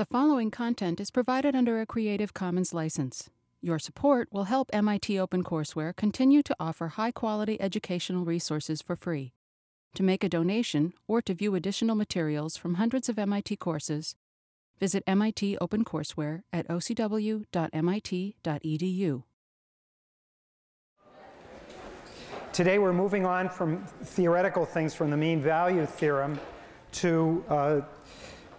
The following content is provided under a Creative Commons license. Your support will help MIT OpenCourseware continue to offer high quality educational resources for free. To make a donation or to view additional materials from hundreds of MIT courses, visit MIT OpenCourseware at ocw.mit.edu. Today we're moving on from theoretical things from the mean value theorem to uh,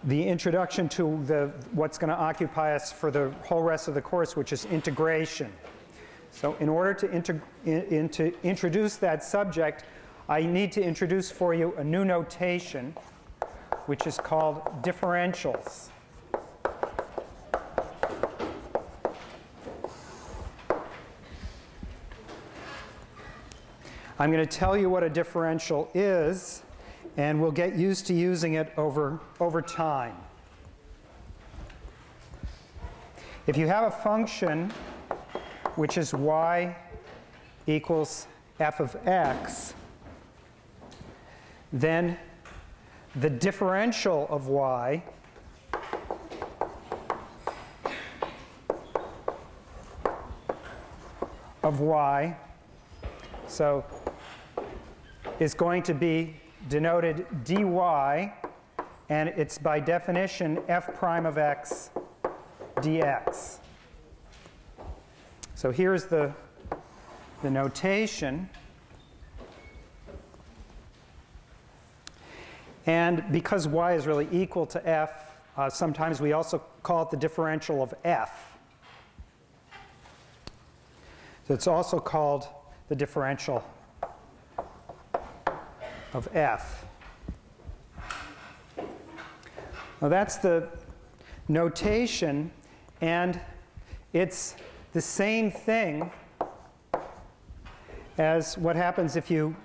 the introduction to the, what's going to occupy us for the whole rest of the course, which is integration. So in order to, in, to introduce that subject, I need to introduce for you a new notation, which is called differentials. I'm going to tell you what a differential is and we'll get used to using it over, over time. If you have a function which is y equals f of x, then the differential of y of y so is going to be denoted dy, and it's by definition f prime of x dx. So here's the, the notation. And because y is really equal to f, uh, sometimes we also call it the differential of f. So it's also called the differential of f. Now that's the notation, and it's the same thing as what happens if you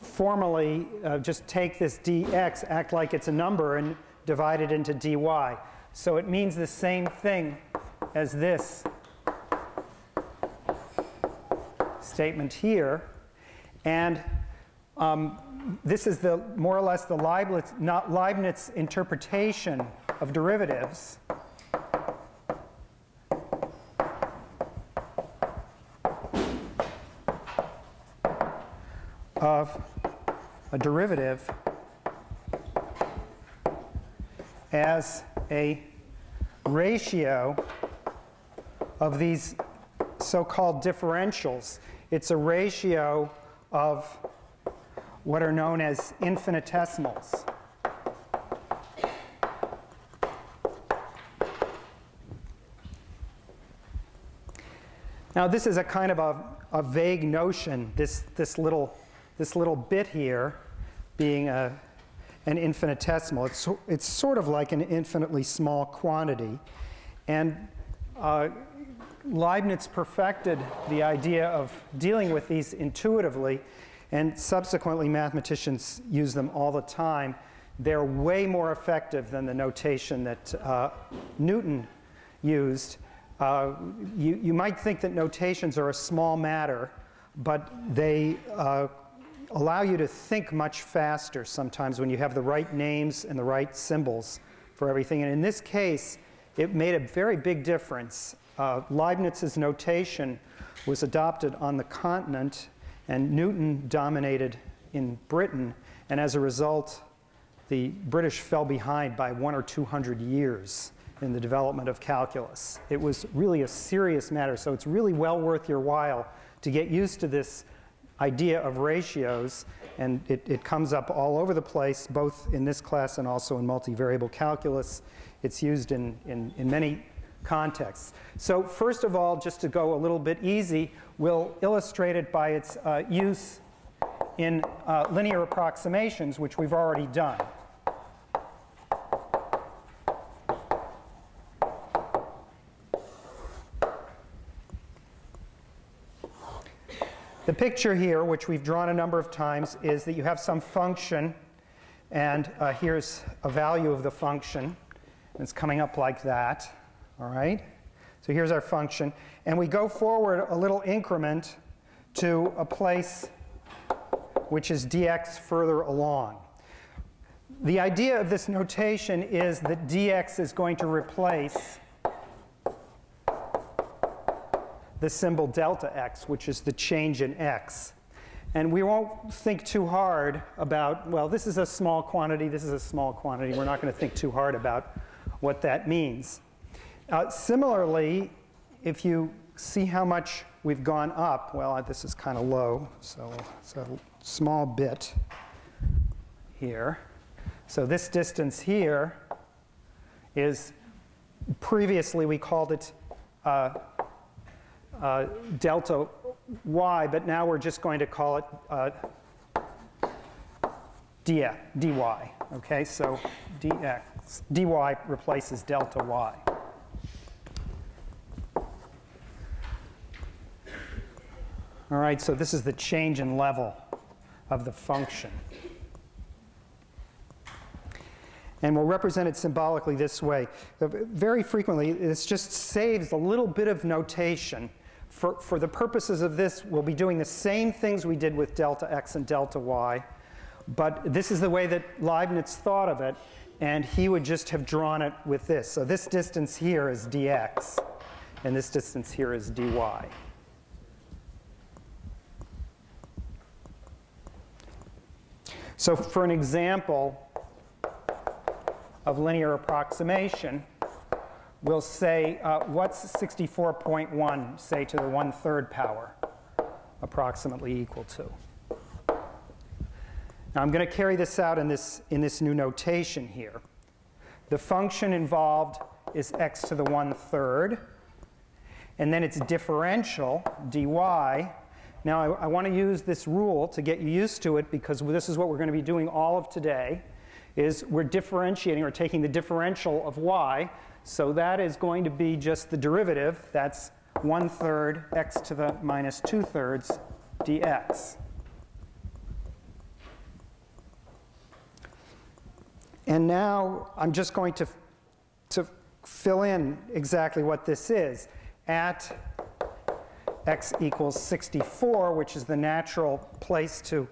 formally uh, just take this dx, act like it's a number, and divide it into dy. So it means the same thing as this statement here. And um, this is the more or less the Leibniz, Leibniz interpretation of derivatives. of a derivative as a ratio of these so-called differentials. It's a ratio of what are known as infinitesimals. Now this is a kind of a, a vague notion, this, this, little, this little bit here being a, an infinitesimal. It's, it's sort of like an infinitely small quantity. And uh, Leibniz perfected the idea of dealing with these intuitively and subsequently, mathematicians use them all the time. They're way more effective than the notation that uh, Newton used. Uh, you, you might think that notations are a small matter, but they uh, allow you to think much faster sometimes when you have the right names and the right symbols for everything. And in this case, it made a very big difference. Uh, Leibniz's notation was adopted on the continent and Newton dominated in Britain, and as a result, the British fell behind by one or two hundred years in the development of calculus. It was really a serious matter, so it's really well worth your while to get used to this idea of ratios, and it, it comes up all over the place, both in this class and also in multivariable calculus. It's used in, in, in many contexts. So first of all, just to go a little bit easy, we'll illustrate it by its uh, use in uh, linear approximations, which we've already done. The picture here, which we've drawn a number of times, is that you have some function, and uh, here's a value of the function. And it's coming up like that. All right? So here's our function. And we go forward a little increment to a place which is dx further along. the idea of this notation is that dx is going to replace the symbol delta x, which is the change in x. And we won't think too hard about, well, this is a small quantity, this is a small quantity. We're not going to think too hard about what that means. Uh, similarly, if you see how much we've gone up, well, this is kind of low, so it's a small bit here. So this distance here is, previously we called it uh, uh, delta y, but now we're just going to call it uh, dy, dy. Okay, so dx, dy replaces delta y. All right, so this is the change in level of the function. And we'll represent it symbolically this way. Uh, very frequently, this just saves a little bit of notation for, for the purposes of this, we'll be doing the same things we did with delta x and delta y, but this is the way that Leibniz thought of it, and he would just have drawn it with this. So this distance here is dx, and this distance here is dy. So for an example of linear approximation, we'll say, uh, what's 64.1 say to the one-third power approximately equal to? Now I'm going to carry this out in this, in this new notation here. The function involved is x to the one-third, and then its differential, dy. Now I, I want to use this rule to get you used to it because this is what we're going to be doing all of today, is we're differentiating or taking the differential of y so that is going to be just the derivative. That's 1 third x to the minus 2 thirds dx. And now I'm just going to, to fill in exactly what this is. At x equals 64, which is the natural place to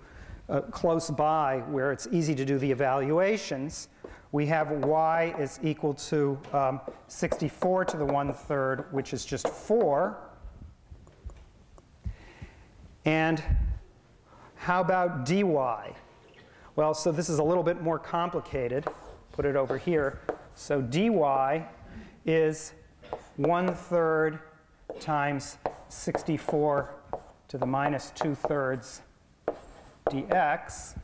uh, close by where it's easy to do the evaluations, we have y is equal to um, 64 to the one-third, which is just 4. And how about dy? Well, so this is a little bit more complicated. Put it over here. So dy is 1 third times 64 to the minus 2 thirds dx.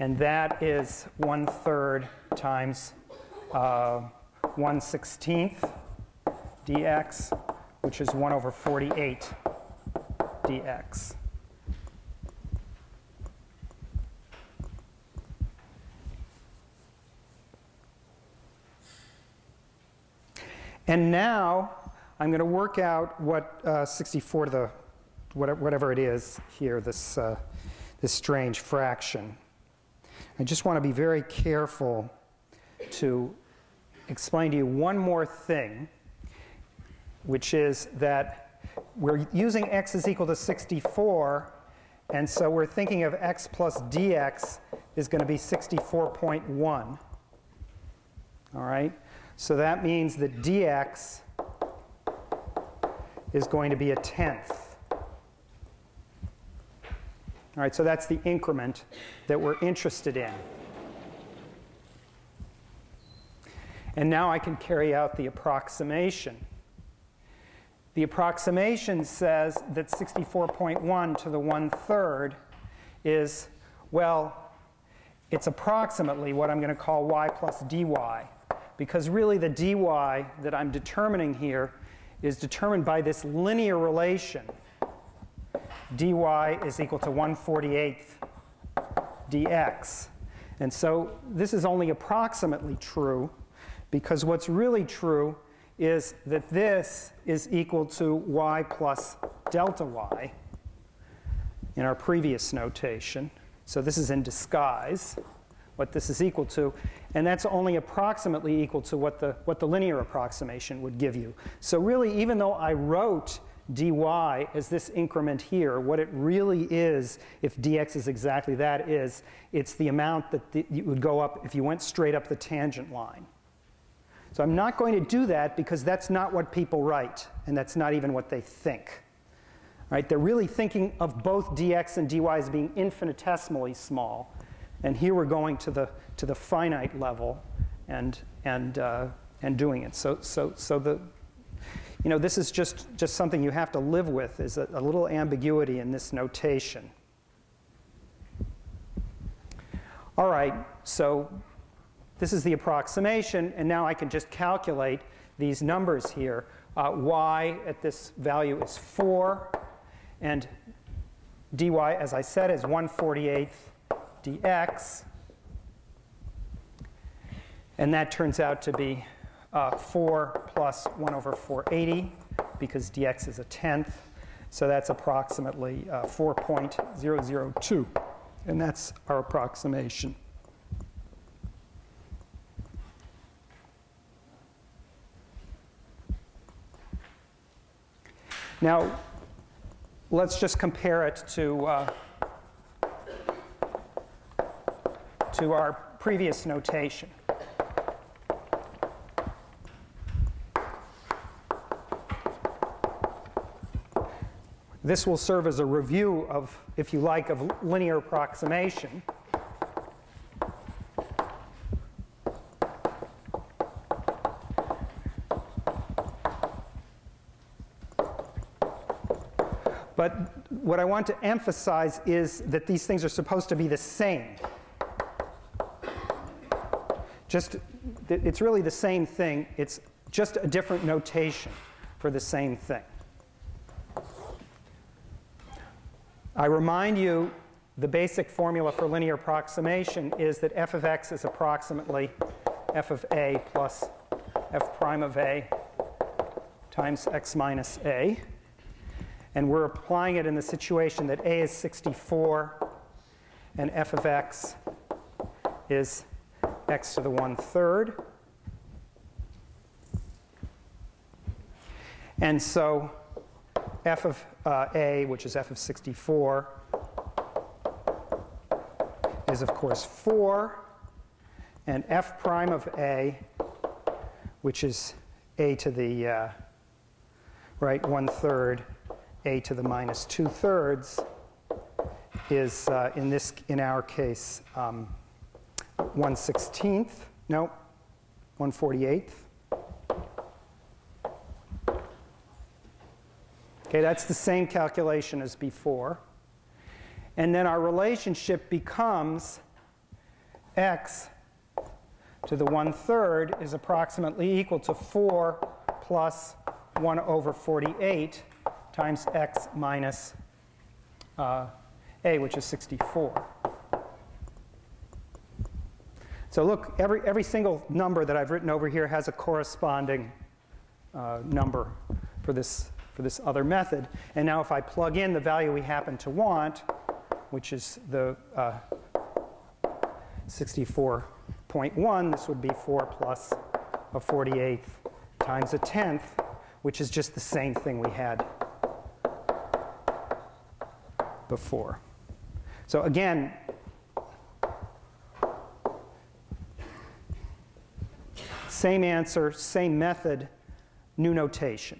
And that is 1 third times uh, 1 16th dx, which is 1 over 48 dx. And now I'm going to work out what uh, 64 to the whatever it is here, this, uh, this strange fraction. I just want to be very careful to explain to you one more thing, which is that we're using x is equal to 64, and so we're thinking of x plus dx is going to be 64.1. All right? So that means that dx is going to be a tenth. All right, so that's the increment that we're interested in. And now I can carry out the approximation. The approximation says that 64.1 to the one-third is, well, it's approximately what I'm going to call y plus dy. Because really the dy that I'm determining here is determined by this linear relation dy is equal to 148th dx. And so this is only approximately true because what's really true is that this is equal to y plus delta y in our previous notation. So this is in disguise, what this is equal to. And that's only approximately equal to what the, what the linear approximation would give you. So really, even though I wrote dy as this increment here. What it really is, if dx is exactly that, is it's the amount that the, you would go up if you went straight up the tangent line. So I'm not going to do that because that's not what people write, and that's not even what they think. Right? They're really thinking of both dx and dy as being infinitesimally small. And here we're going to the, to the finite level and, and, uh, and doing it. So, so, so the, you know, this is just, just something you have to live with, is a, a little ambiguity in this notation. All right, so this is the approximation, and now I can just calculate these numbers here. Uh, y at this value is 4, and dy, as I said, is 148th dx. And that turns out to be uh, 4 plus 1 over 480 because dx is a tenth. So that's approximately uh, 4.002. And that's our approximation. Now, let's just compare it to, uh, to our previous notation. This will serve as a review of, if you like, of linear approximation. But what I want to emphasize is that these things are supposed to be the same. Just, it's really the same thing. It's just a different notation for the same thing. I remind you the basic formula for linear approximation is that f of x is approximately f of a plus f prime of a times x minus a. And we're applying it in the situation that a is 64 and f of x is x to the 1 third. And so f of uh, a, which is f of 64, is of course 4. And f prime of a, which is a to the uh, right one third, a to the minus two thirds, is uh, in this in our case um, 1 16th, no, 1 48th. Okay, that's the same calculation as before. And then our relationship becomes x to the 1 third is approximately equal to 4 plus 1 over 48 times x minus uh, a, which is 64. So look, every, every single number that I've written over here has a corresponding uh, number for this for this other method. And now if I plug in the value we happen to want, which is the uh, 64.1, this would be 4 plus a 48th times a 10th, which is just the same thing we had before. So again, same answer, same method, new notation.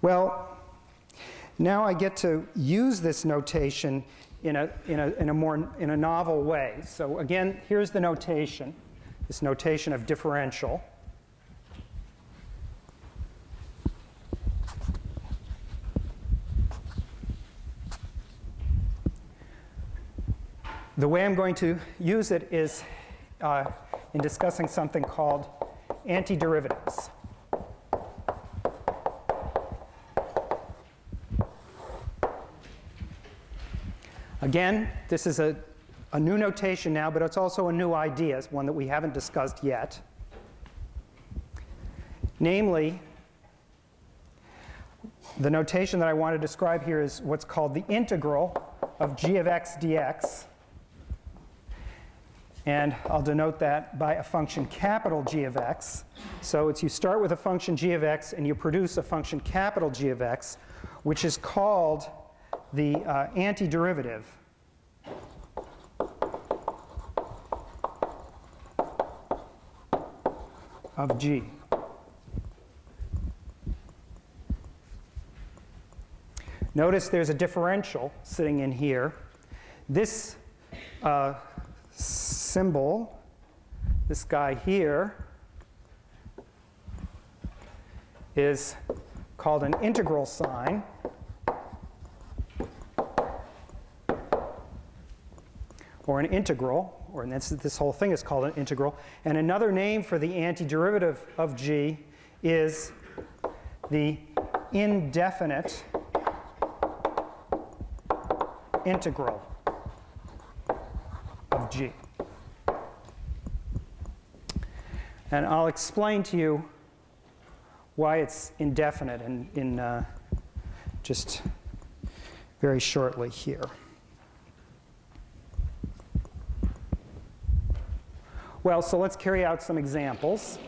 Well, now I get to use this notation in a, in a, in a more in a novel way. So again, here's the notation, this notation of differential. The way I'm going to use it is uh, in discussing something called antiderivatives. Again, this is a, a new notation now, but it's also a new idea, it's one that we haven't discussed yet. Namely, the notation that I want to describe here is what's called the integral of g of x dx. And I'll denote that by a function capital G of x. So it's you start with a function g of x and you produce a function capital G of x, which is called the uh, antiderivative of g. Notice there's a differential sitting in here. This uh, symbol, this guy here, is called an integral sign. Or an integral, or this, this whole thing is called an integral. And another name for the antiderivative of g is the indefinite integral of g. And I'll explain to you why it's indefinite in, in uh, just very shortly here. Well, so let's carry out some examples.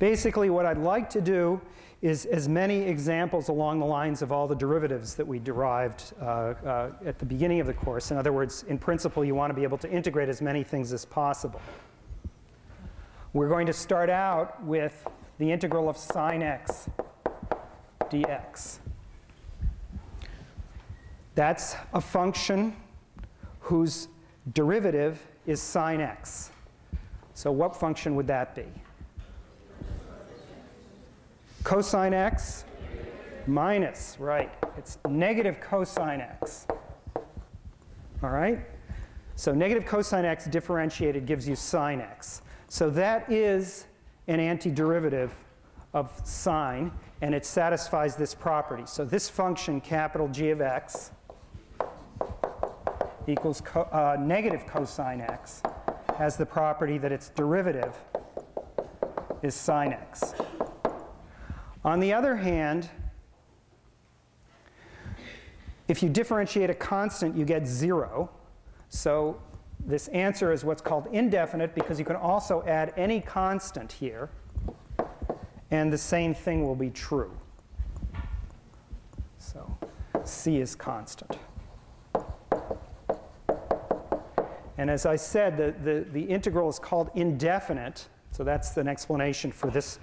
Basically, what I'd like to do is as many examples along the lines of all the derivatives that we derived uh, uh, at the beginning of the course. In other words, in principle, you want to be able to integrate as many things as possible. We're going to start out with the integral of sine x dx. That's a function whose derivative is sine x. So what function would that be? Cosine x minus, right. It's negative cosine x. All right? So negative cosine x differentiated gives you sine x. So that is an antiderivative of sine, and it satisfies this property. So this function, capital G of x, equals co uh, negative cosine x, has the property that its derivative is sine x. On the other hand, if you differentiate a constant, you get zero. So this answer is what's called indefinite because you can also add any constant here, and the same thing will be true. So c is constant. And as I said, the, the, the integral is called indefinite, so that's an explanation for this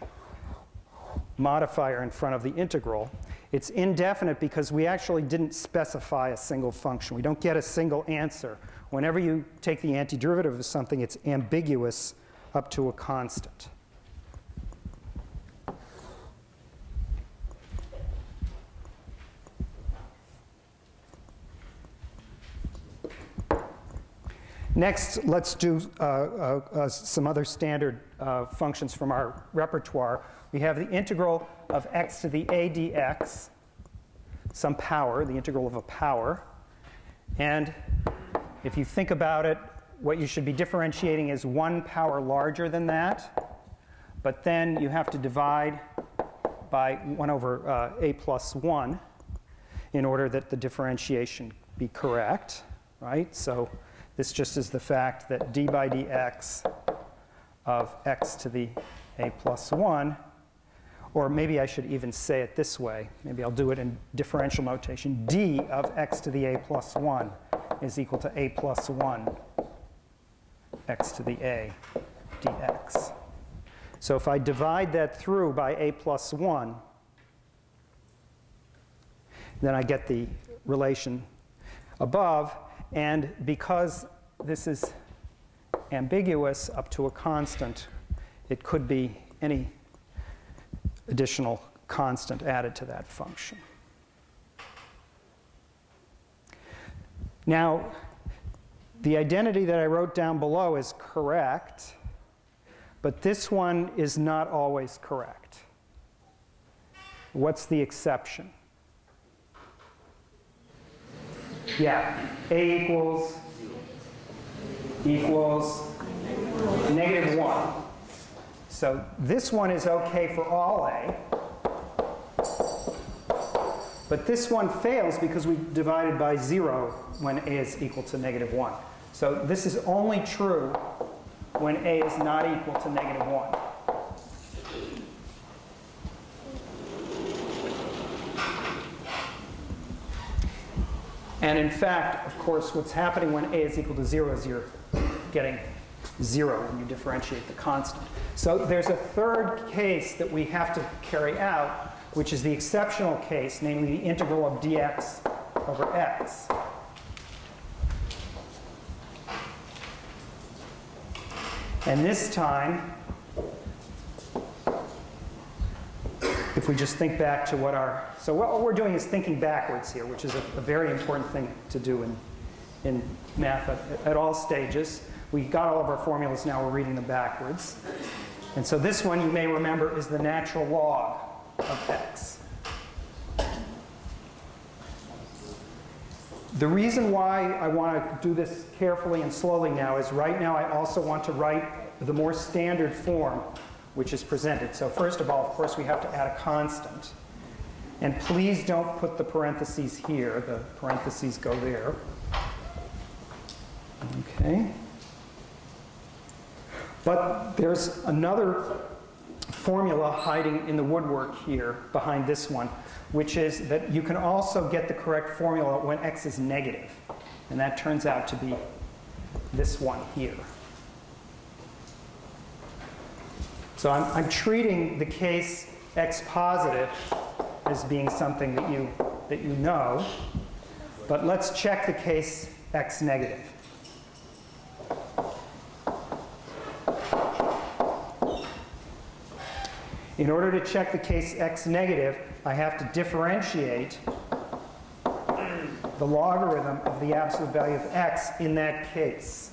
modifier in front of the integral. It's indefinite because we actually didn't specify a single function. We don't get a single answer. Whenever you take the antiderivative of something, it's ambiguous up to a constant. Next, let's do uh, uh, uh, some other standard uh, functions from our repertoire we have the integral of x to the a dx, some power, the integral of a power. And if you think about it, what you should be differentiating is one power larger than that. But then you have to divide by 1 over uh, a plus 1 in order that the differentiation be correct, right? So this just is the fact that d by dx of x to the a plus 1 or maybe I should even say it this way. Maybe I'll do it in differential notation. d of x to the a plus 1 is equal to a plus 1 x to the a dx. So if I divide that through by a plus 1, then I get the relation above. And because this is ambiguous up to a constant, it could be any additional constant added to that function. Now, the identity that I wrote down below is correct, but this one is not always correct. What's the exception? Yeah, a equals equals negative 1. So this one is okay for all A. But this one fails because we divided by 0 when a is equal to negative 1. So this is only true when a is not equal to negative 1. And in fact, of course, what's happening when a is equal to 0 is you're getting 0 when you differentiate the constant. So there's a third case that we have to carry out, which is the exceptional case, namely the integral of dx over x. And this time, if we just think back to what our, so what we're doing is thinking backwards here, which is a, a very important thing to do in, in math at, at all stages. We got all of our formulas, now we're reading them backwards. And so this one, you may remember, is the natural log of x. The reason why I want to do this carefully and slowly now is right now I also want to write the more standard form which is presented. So first of all, of course, we have to add a constant. And please don't put the parentheses here. The parentheses go there. Okay. But there's another formula hiding in the woodwork here behind this one, which is that you can also get the correct formula when x is negative. And that turns out to be this one here. So I'm, I'm treating the case x positive as being something that you, that you know. But let's check the case x negative. In order to check the case x negative, I have to differentiate the logarithm of the absolute value of x in that case.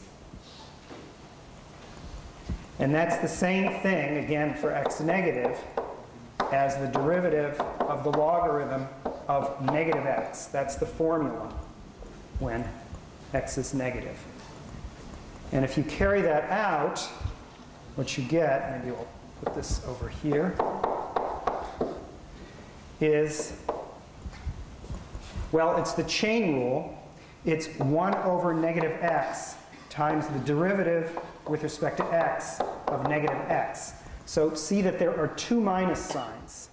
And that's the same thing, again, for x negative as the derivative of the logarithm of negative x. That's the formula when x is negative. And if you carry that out, what you get, maybe we'll put this over here, is, well, it's the chain rule. It's 1 over negative x times the derivative with respect to x of negative x. So see that there are two minus signs.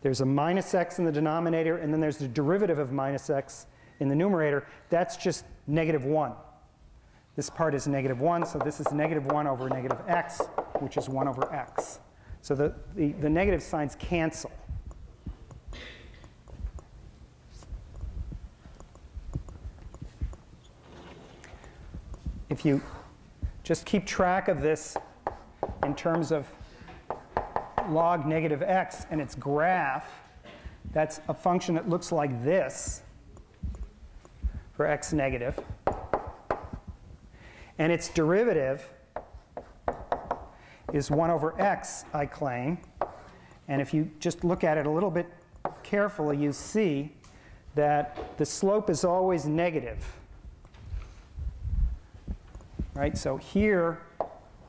There's a minus x in the denominator, and then there's the derivative of minus x in the numerator. That's just negative 1. This part is negative 1, so this is negative 1 over negative x, which is 1 over x. So the, the, the negative signs cancel. If you just keep track of this in terms of log negative x and its graph. That's a function that looks like this for x negative. And its derivative is 1 over x, I claim. And if you just look at it a little bit carefully, you see that the slope is always negative right? So here,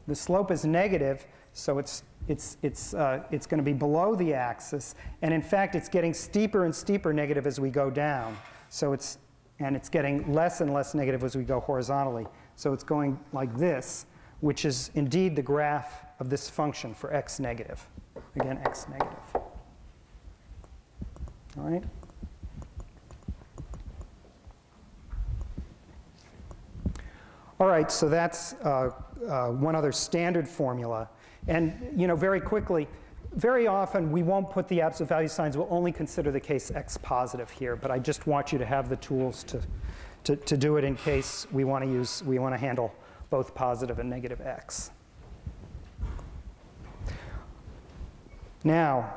the slope is negative, so it's, it's, it's, uh, it's going to be below the axis. And in fact, it's getting steeper and steeper negative as we go down. So it's, and it's getting less and less negative as we go horizontally. So it's going like this, which is indeed the graph of this function for x negative. Again, x negative. All right? All right, so that's uh, uh, one other standard formula. And you know, very quickly, very often we won't put the absolute value signs, we'll only consider the case x positive here, but I just want you to have the tools to, to, to do it in case we want to use, we want to handle both positive and negative x. Now,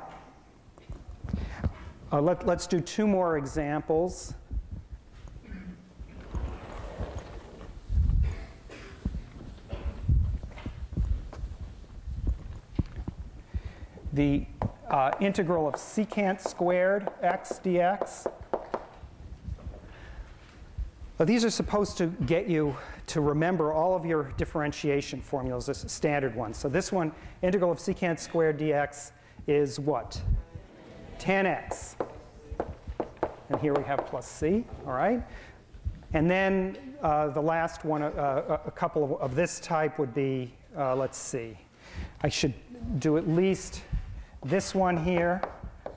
uh, let, let's do two more examples. the uh, integral of secant squared x dx. Well, these are supposed to get you to remember all of your differentiation formulas, this standard ones. So this one, integral of secant squared dx is what? tan x. and here we have plus c, all right? And then uh, the last one, uh, a couple of, of, this type would be, uh, let's see, I should do at least this one here,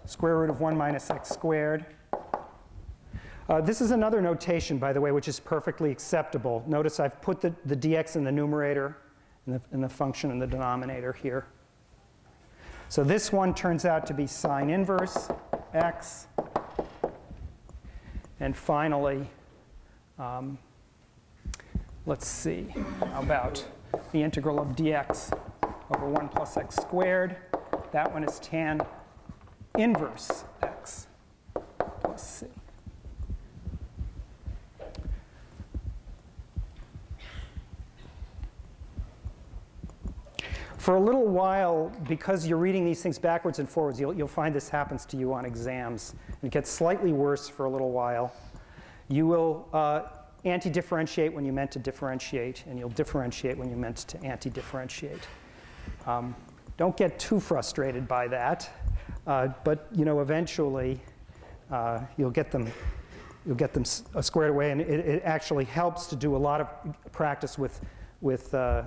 square root of 1 minus x squared. Uh, this is another notation, by the way, which is perfectly acceptable. Notice I've put the, the dx in the numerator and the, and the function in the denominator here. So this one turns out to be sine inverse x. And finally, um, let's see, about the integral of dx over 1 plus x squared. That one is tan inverse x plus c. For a little while, because you're reading these things backwards and forwards, you'll, you'll find this happens to you on exams. It gets slightly worse for a little while. You will uh, anti-differentiate when you meant to differentiate, and you'll differentiate when you meant to anti-differentiate. Um, don't get too frustrated by that, uh, but you know eventually uh, you'll get them you'll get them uh, squared away, and it, it, actually helps to do a lot of practice with with uh,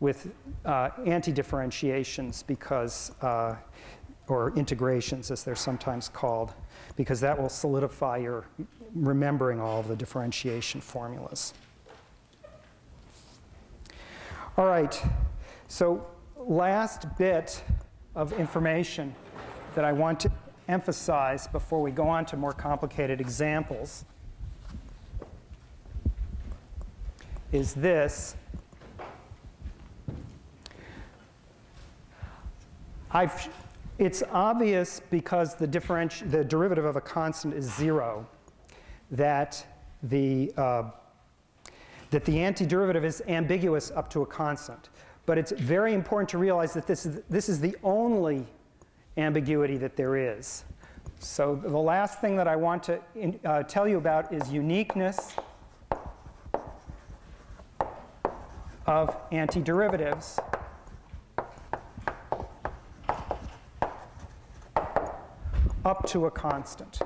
with uh, anti-differentiations because, uh, or integrations as they're sometimes called, because that will solidify your remembering all the differentiation formulas. All right, so last bit of information that I want to emphasize before we go on to more complicated examples is this I've, it's obvious because the, the derivative of a constant is zero that the, uh, that the antiderivative is ambiguous up to a constant. But it's very important to realize that this is, this is the only ambiguity that there is. So the last thing that I want to in, uh, tell you about is uniqueness of antiderivatives. Up to a constant.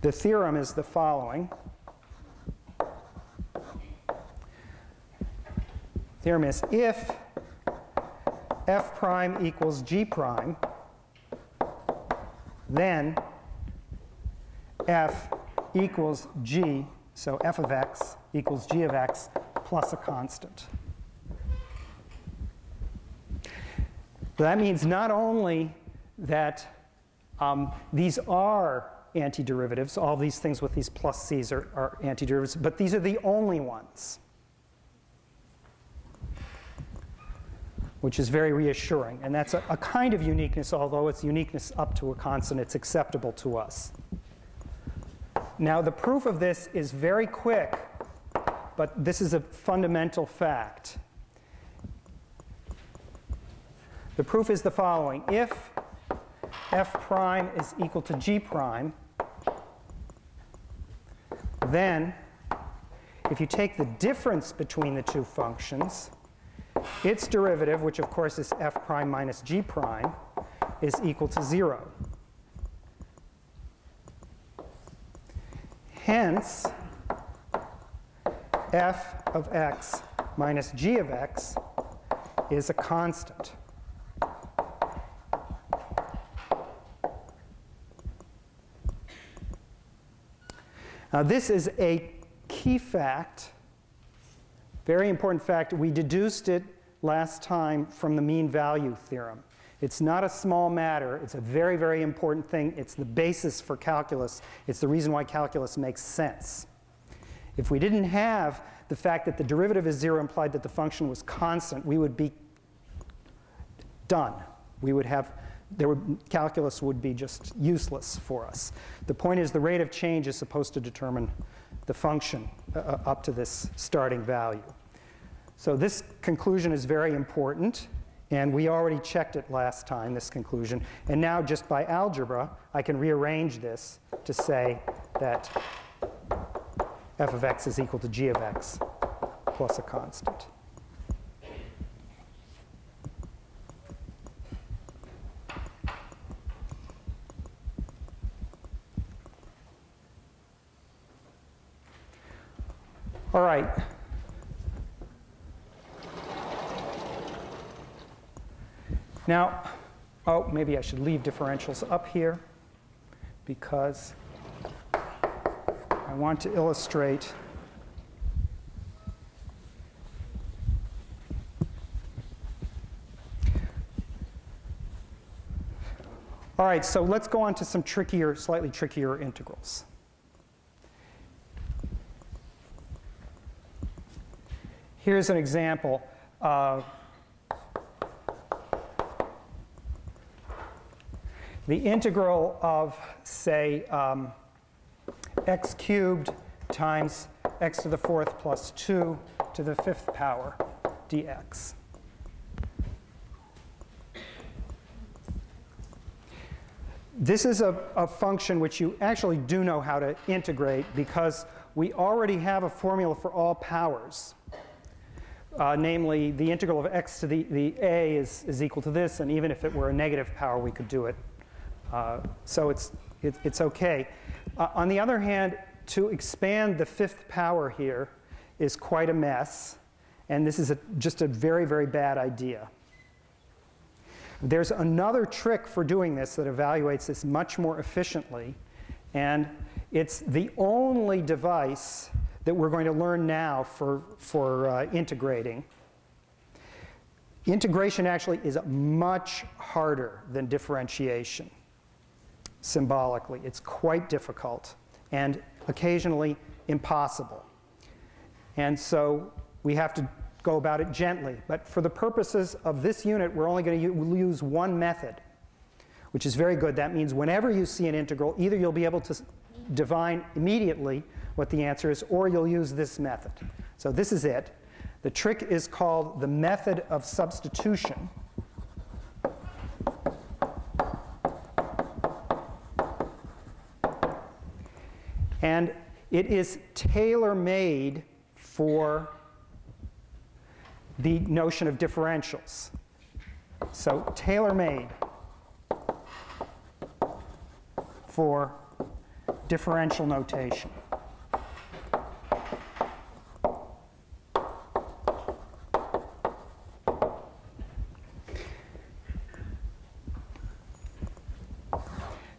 The theorem is the following. Theorem is if f prime equals g prime, then f equals g, so f of x equals g of x plus a constant. That means not only that um, these are antiderivatives, all these things with these plus c's are, are antiderivatives, but these are the only ones, which is very reassuring. And that's a, a kind of uniqueness, although it's uniqueness up to a constant, it's acceptable to us. Now, the proof of this is very quick, but this is a fundamental fact. The proof is the following. If f prime is equal to g prime, then if you take the difference between the two functions, its derivative, which of course is f prime minus g prime, is equal to 0. Hence, f of x minus g of x is a constant. Now, this is a key fact, very important fact. We deduced it last time from the mean value theorem. It's not a small matter. It's a very, very important thing. It's the basis for calculus. It's the reason why calculus makes sense. If we didn't have the fact that the derivative is zero implied that the function was constant, we would be done. We would have there would, calculus would be just useless for us. The point is the rate of change is supposed to determine the function uh, uh, up to this starting value. So this conclusion is very important, and we already checked it last time, this conclusion. And now just by algebra, I can rearrange this to say that f of x is equal to g of x plus a constant. All right. Now, oh, maybe I should leave differentials up here because I want to illustrate All right, so let's go on to some trickier, slightly trickier integrals. Here's an example. Uh, the integral of, say, um, x cubed times x to the fourth plus 2 to the fifth power dx. This is a, a, function which you actually do know how to integrate because we already have a formula for all powers. Uh, namely, the integral of x to the, the a is, is equal to this, and even if it were a negative power, we could do it. Uh, so it's, it, it's okay. Uh, on the other hand, to expand the fifth power here is quite a mess, and this is a, just a very, very bad idea. There's another trick for doing this that evaluates this much more efficiently, and it's the only device that we're going to learn now for, for uh, integrating. Integration actually is much harder than differentiation symbolically. It's quite difficult and occasionally impossible. And so we have to go about it gently. But for the purposes of this unit, we're only going to use one method, which is very good. That means whenever you see an integral, either you'll be able to divine immediately what the answer is, or you'll use this method. So this is it. The trick is called the method of substitution. And it is tailor-made for the notion of differentials. So tailor-made for differential notation.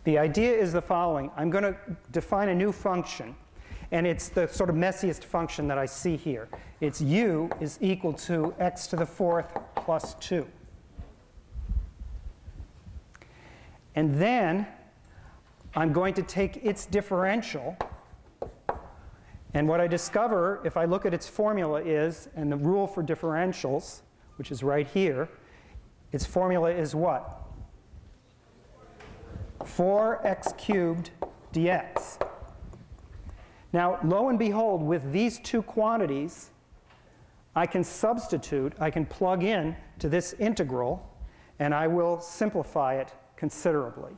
The idea is the following. I'm going to define a new function, and it's the sort of messiest function that I see here. It's u is equal to x to the fourth plus 2. And then I'm going to take its differential, and what I discover if I look at its formula is, and the rule for differentials, which is right here, its formula is what? 4x cubed dx. Now, lo and behold, with these two quantities, I can substitute, I can plug in to this integral, and I will simplify it considerably.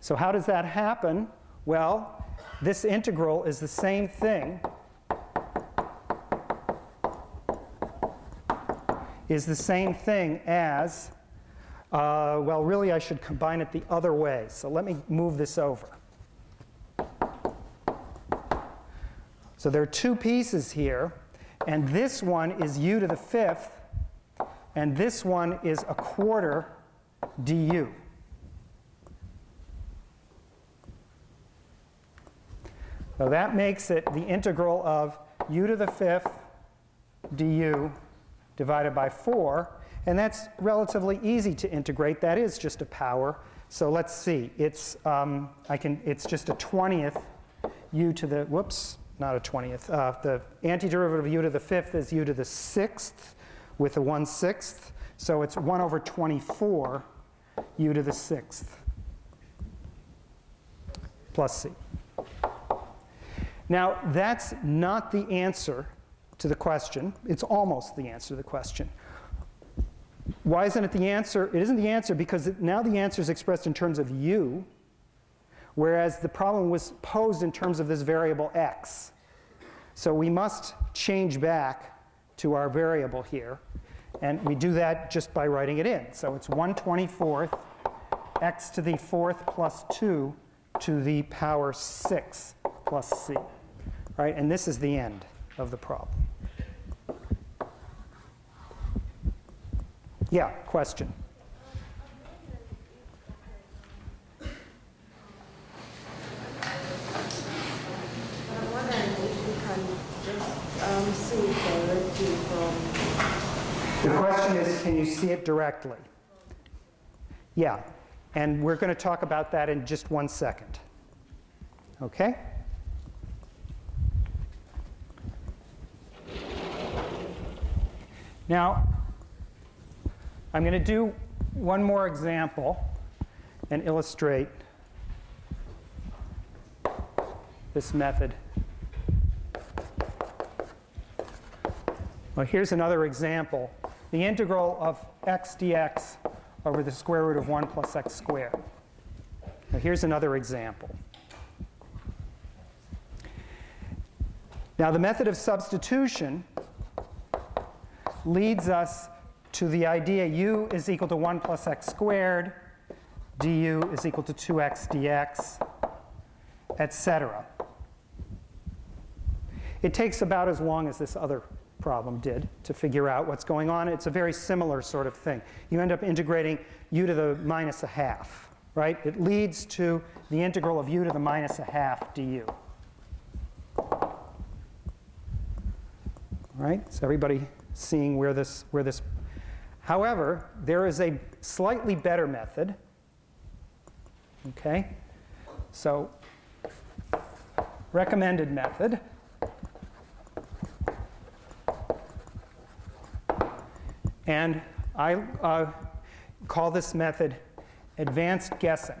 So how does that happen? Well, this integral is the same thing is the same thing as uh, well, really, I should combine it the other way. So let me move this over. So there are two pieces here, and this one is u to the fifth, and this one is a quarter du. So that makes it the integral of u to the fifth du divided by 4. And that's relatively easy to integrate. That is just a power. So let's see. It's, um, I can, it's just a 20th u to the, whoops, not a 20th. Uh, the antiderivative of u to the fifth is u to the sixth with a 1 sixth. So it's 1 over 24 u to the sixth plus c. Now, that's not the answer to the question. It's almost the answer to the question. Why isn't it the answer? It isn't the answer because now the answer is expressed in terms of u, whereas the problem was posed in terms of this variable x. So we must change back to our variable here. And we do that just by writing it in. So it's 1 24th x to the fourth plus 2 to the power 6 plus c. Right? And this is the end. of the problem. Yeah, question. I'm wondering if we can just um, see directly question. The question is, can you see it directly? Yeah, and we're going to talk about that in just one second. Okay? Now, I'm going to do one more example and illustrate this method. Well, here's another example. The integral of x dx over the square root of 1 plus x squared. Now, here's another example. Now, the method of substitution leads us to the idea u is equal to 1 plus x squared, du is equal to 2x dx, etc. It takes about as long as this other problem did to figure out what's going on. It's a very similar sort of thing. You end up integrating u to the minus a half, right? It leads to the integral of u to the minus a half du. Right? Is everybody seeing where this, where this However, there is a slightly better method. Okay? So, recommended method. And I uh, call this method advanced guessing.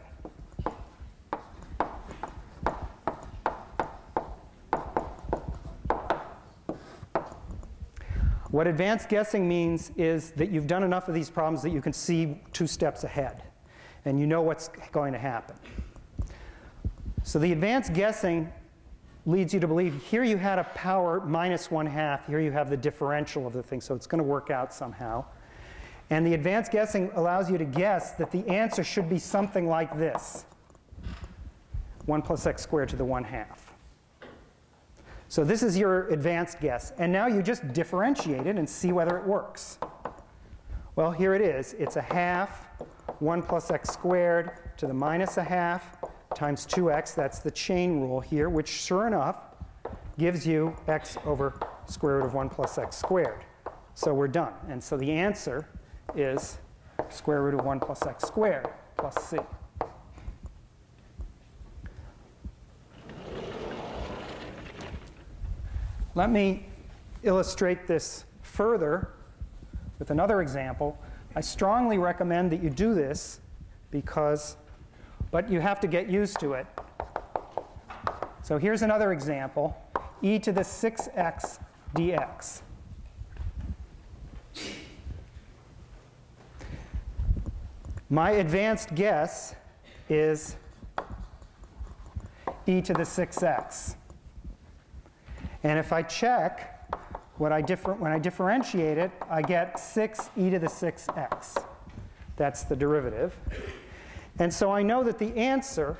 What advanced guessing means is that you've done enough of these problems that you can see two steps ahead and you know what's going to happen. So the advanced guessing leads you to believe here you had a power minus one half, here you have the differential of the thing, so it's going to work out somehow. And the advanced guessing allows you to guess that the answer should be something like this 1 plus x squared to the 1 half. So this is your advanced guess. And now you just differentiate it and see whether it works. Well, here it is. It's a half, 1 plus x squared to the minus a half times 2x. That's the chain rule here, which sure enough gives you x over square root of 1 plus x squared. So we're done. And so the answer is square root of 1 plus x squared plus c. Let me illustrate this further with another example. I strongly recommend that you do this because, but you have to get used to it. So here's another example, e to the 6x dx. My advanced guess is e to the 6x. And if I check, what I when I differentiate it, I get 6 e to the 6x. That's the derivative. And so I know that the answer,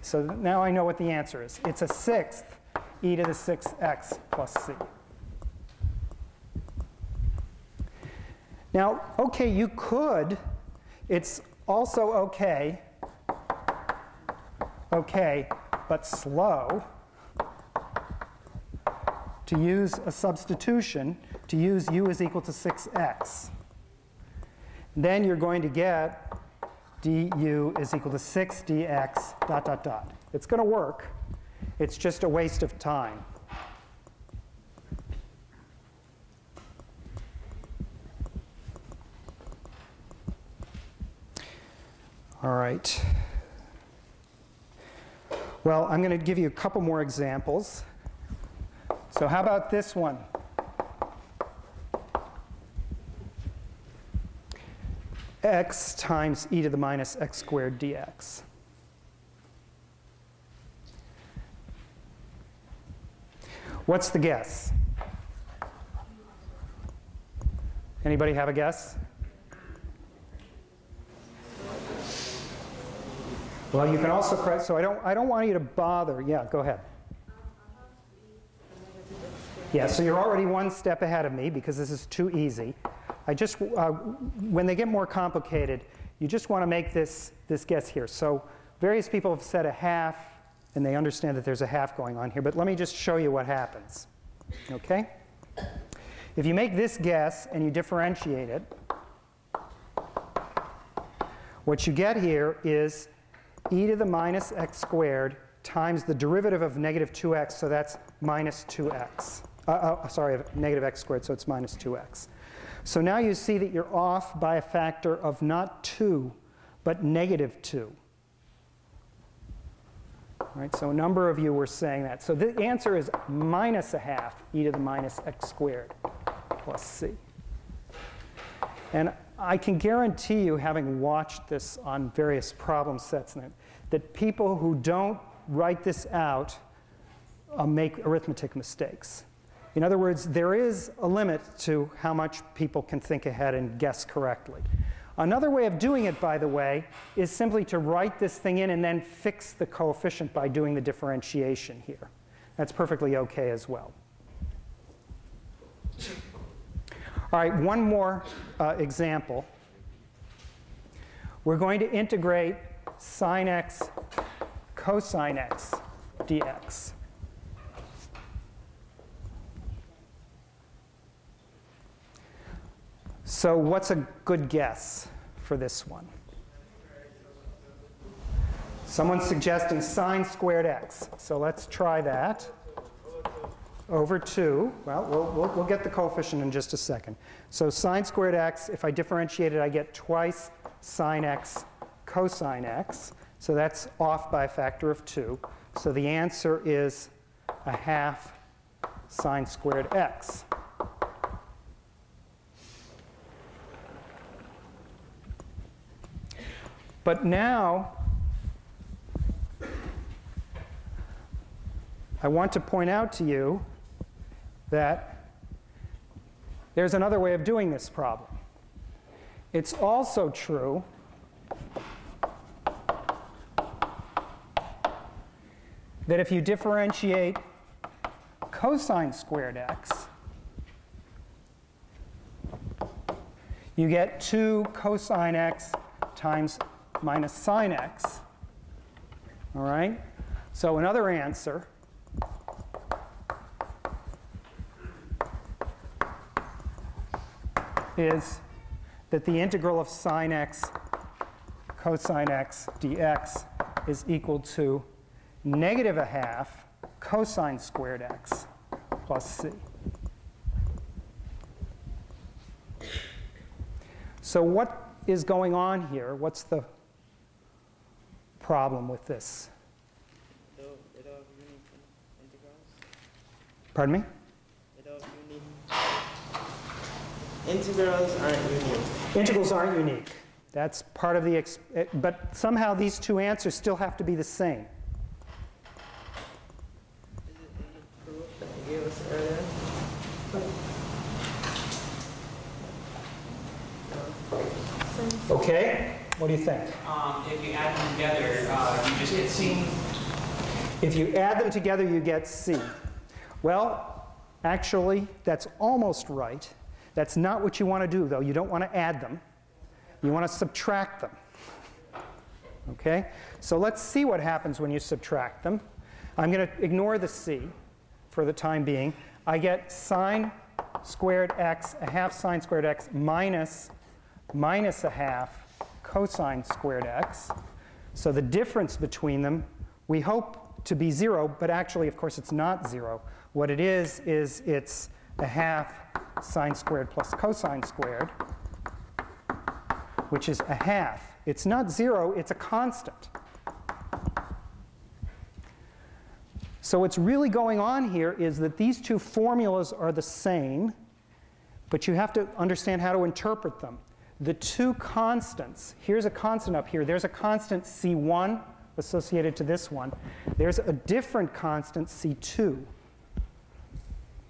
so now I know what the answer is. It's a sixth e to the 6x plus c. Now, okay, you could, it's also okay, okay, but slow to use a substitution to use u is equal to 6x. Then you're going to get du is equal to 6 dx dot dot dot. It's going to work. It's just a waste of time. All right. Well, I'm going to give you a couple more examples. So how about this one? x times e to the minus x squared dx. What's the guess? Anybody have a guess? Well, you can also, so I don't, I don't want you to bother. Yeah, go ahead. Yeah, so you're already one step ahead of me because this is too easy. I just, uh, when they get more complicated, you just want to make this, this guess here. So various people have said a half, and they understand that there's a half going on here, but let me just show you what happens. Okay? If you make this guess and you differentiate it, what you get here is e to the minus x squared times the derivative of negative 2x, so that's minus 2x. Uh, uh, sorry, negative x squared, so it's minus 2x. So now you see that you're off by a factor of not 2, but negative 2. Right, so a number of you were saying that. So the answer is minus a half e to the minus x squared plus c. And I can guarantee you, having watched this on various problem sets, that people who don't write this out uh, make arithmetic mistakes. In other words, there is a limit to how much people can think ahead and guess correctly. Another way of doing it, by the way, is simply to write this thing in and then fix the coefficient by doing the differentiation here. That's perfectly okay as well. All right, one more uh, example. We're going to integrate sine x cosine x dx. So what's a good guess for this one? Someone's suggesting sine squared x. So let's try that. Over 2. Well, well, we'll, we'll get the coefficient in just a second. So sine squared x, if I differentiate it, I get twice sine x cosine x. So that's off by a factor of 2. So the answer is a half sine squared x. But now, I want to point out to you that there's another way of doing this problem. It's also true that if you differentiate cosine squared x, you get 2 cosine x times minus sine x. All right? So another answer is that the integral of sine x cosine x dx is equal to negative a half cosine squared x plus c. So what is going on here? What's the problem with this? Pardon me? Integrals aren't unique. Integrals aren't unique. That's part of the, eh, but somehow these two answers still have to be the same. Is it any proof that you gave us earlier? Okay? What do you think? Um, if you add them together, uh, you just get C. If you add them together, you get C. Well, actually, that's almost right. That's not what you want to do, though. You don't want to add them. You want to subtract them. Okay? So let's see what happens when you subtract them. I'm going to ignore the C for the time being. I get sine squared x, a half sine squared x, minus, minus a half cosine squared x. So the difference between them, we hope to be 0, but actually, of course, it's not 0. What it is, is it's a half sine squared plus cosine squared, which is a half. It's not 0, it's a constant. So what's really going on here is that these two formulas are the same, but you have to understand how to interpret them the two constants, here's a constant up here, there's a constant C1 associated to this one, there's a different constant C2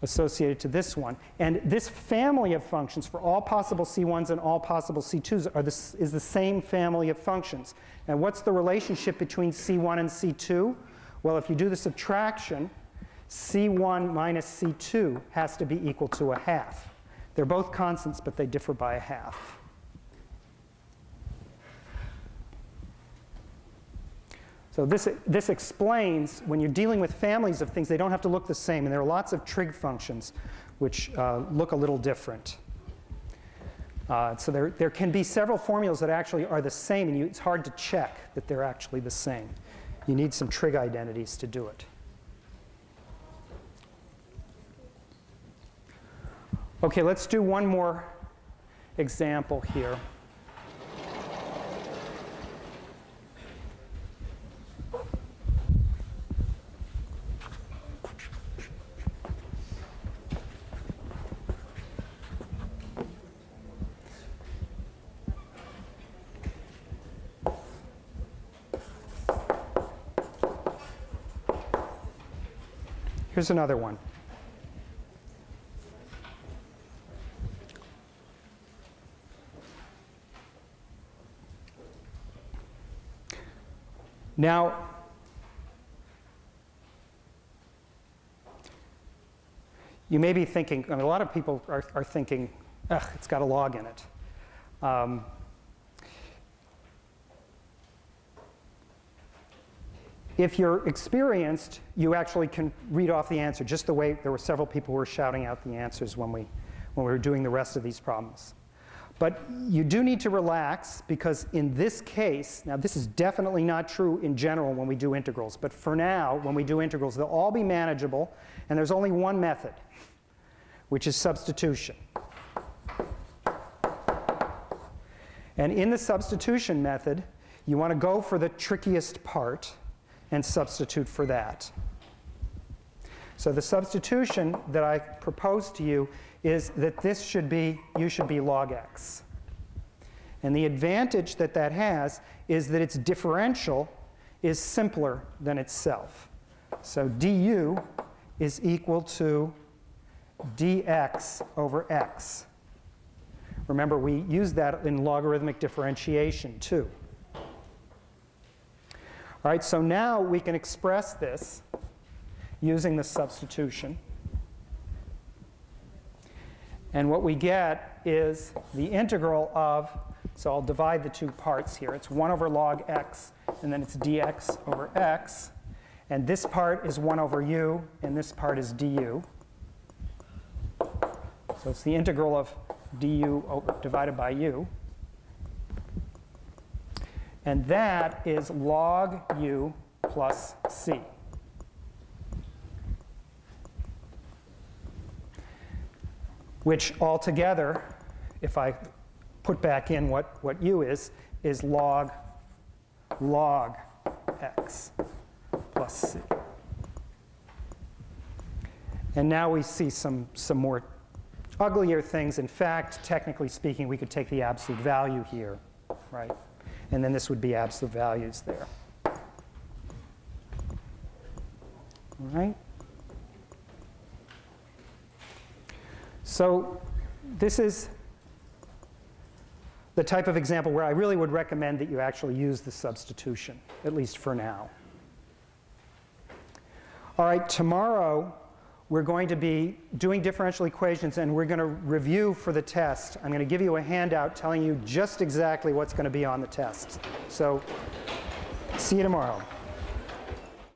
associated to this one. And this family of functions for all possible C1s and all possible C2s are is the same family of functions. And what's the relationship between C1 and C2? Well, if you do the subtraction, C1 minus C2 has to be equal to a half. They're both constants, but they differ by a half. So this, this explains when you're dealing with families of things, they don't have to look the same. And there are lots of trig functions which uh, look a little different. Uh, so there, there can be several formulas that actually are the same, and you, it's hard to check that they're actually the same. You need some trig identities to do it. Okay, let's do one more example here. Here's another one. Now, you may be thinking, I mean, a lot of people are, are thinking, ugh, it's got a log in it. Um, if you're experienced, you actually can read off the answer, just the way there were several people who were shouting out the answers when we, when we were doing the rest of these problems. But you do need to relax because in this case, now this is definitely not true in general when we do integrals, but for now, when we do integrals, they'll all be manageable, and there's only one method, which is substitution. And in the substitution method, you want to go for the trickiest part and substitute for that. So the substitution that I propose to you is that this should be, u should be log x. And the advantage that that has is that its differential is simpler than itself. So du is equal to dx over x. Remember, we use that in logarithmic differentiation too. All right, so now we can express this using the substitution. And what we get is the integral of, so I'll divide the two parts here. It's 1 over log x, and then it's dx over x. And this part is 1 over u, and this part is du. So it's the integral of du over, divided by u. And that is log u plus c. Which altogether, if I put back in what, what u is, is log log x plus c. And now we see some, some more uglier things. In fact, technically speaking, we could take the absolute value here, right? And then this would be absolute values there. All right? So this is the type of example where I really would recommend that you actually use the substitution, at least for now. All right, tomorrow we're going to be doing differential equations and we're going to review for the test. I'm going to give you a handout telling you just exactly what's going to be on the test. So see you tomorrow.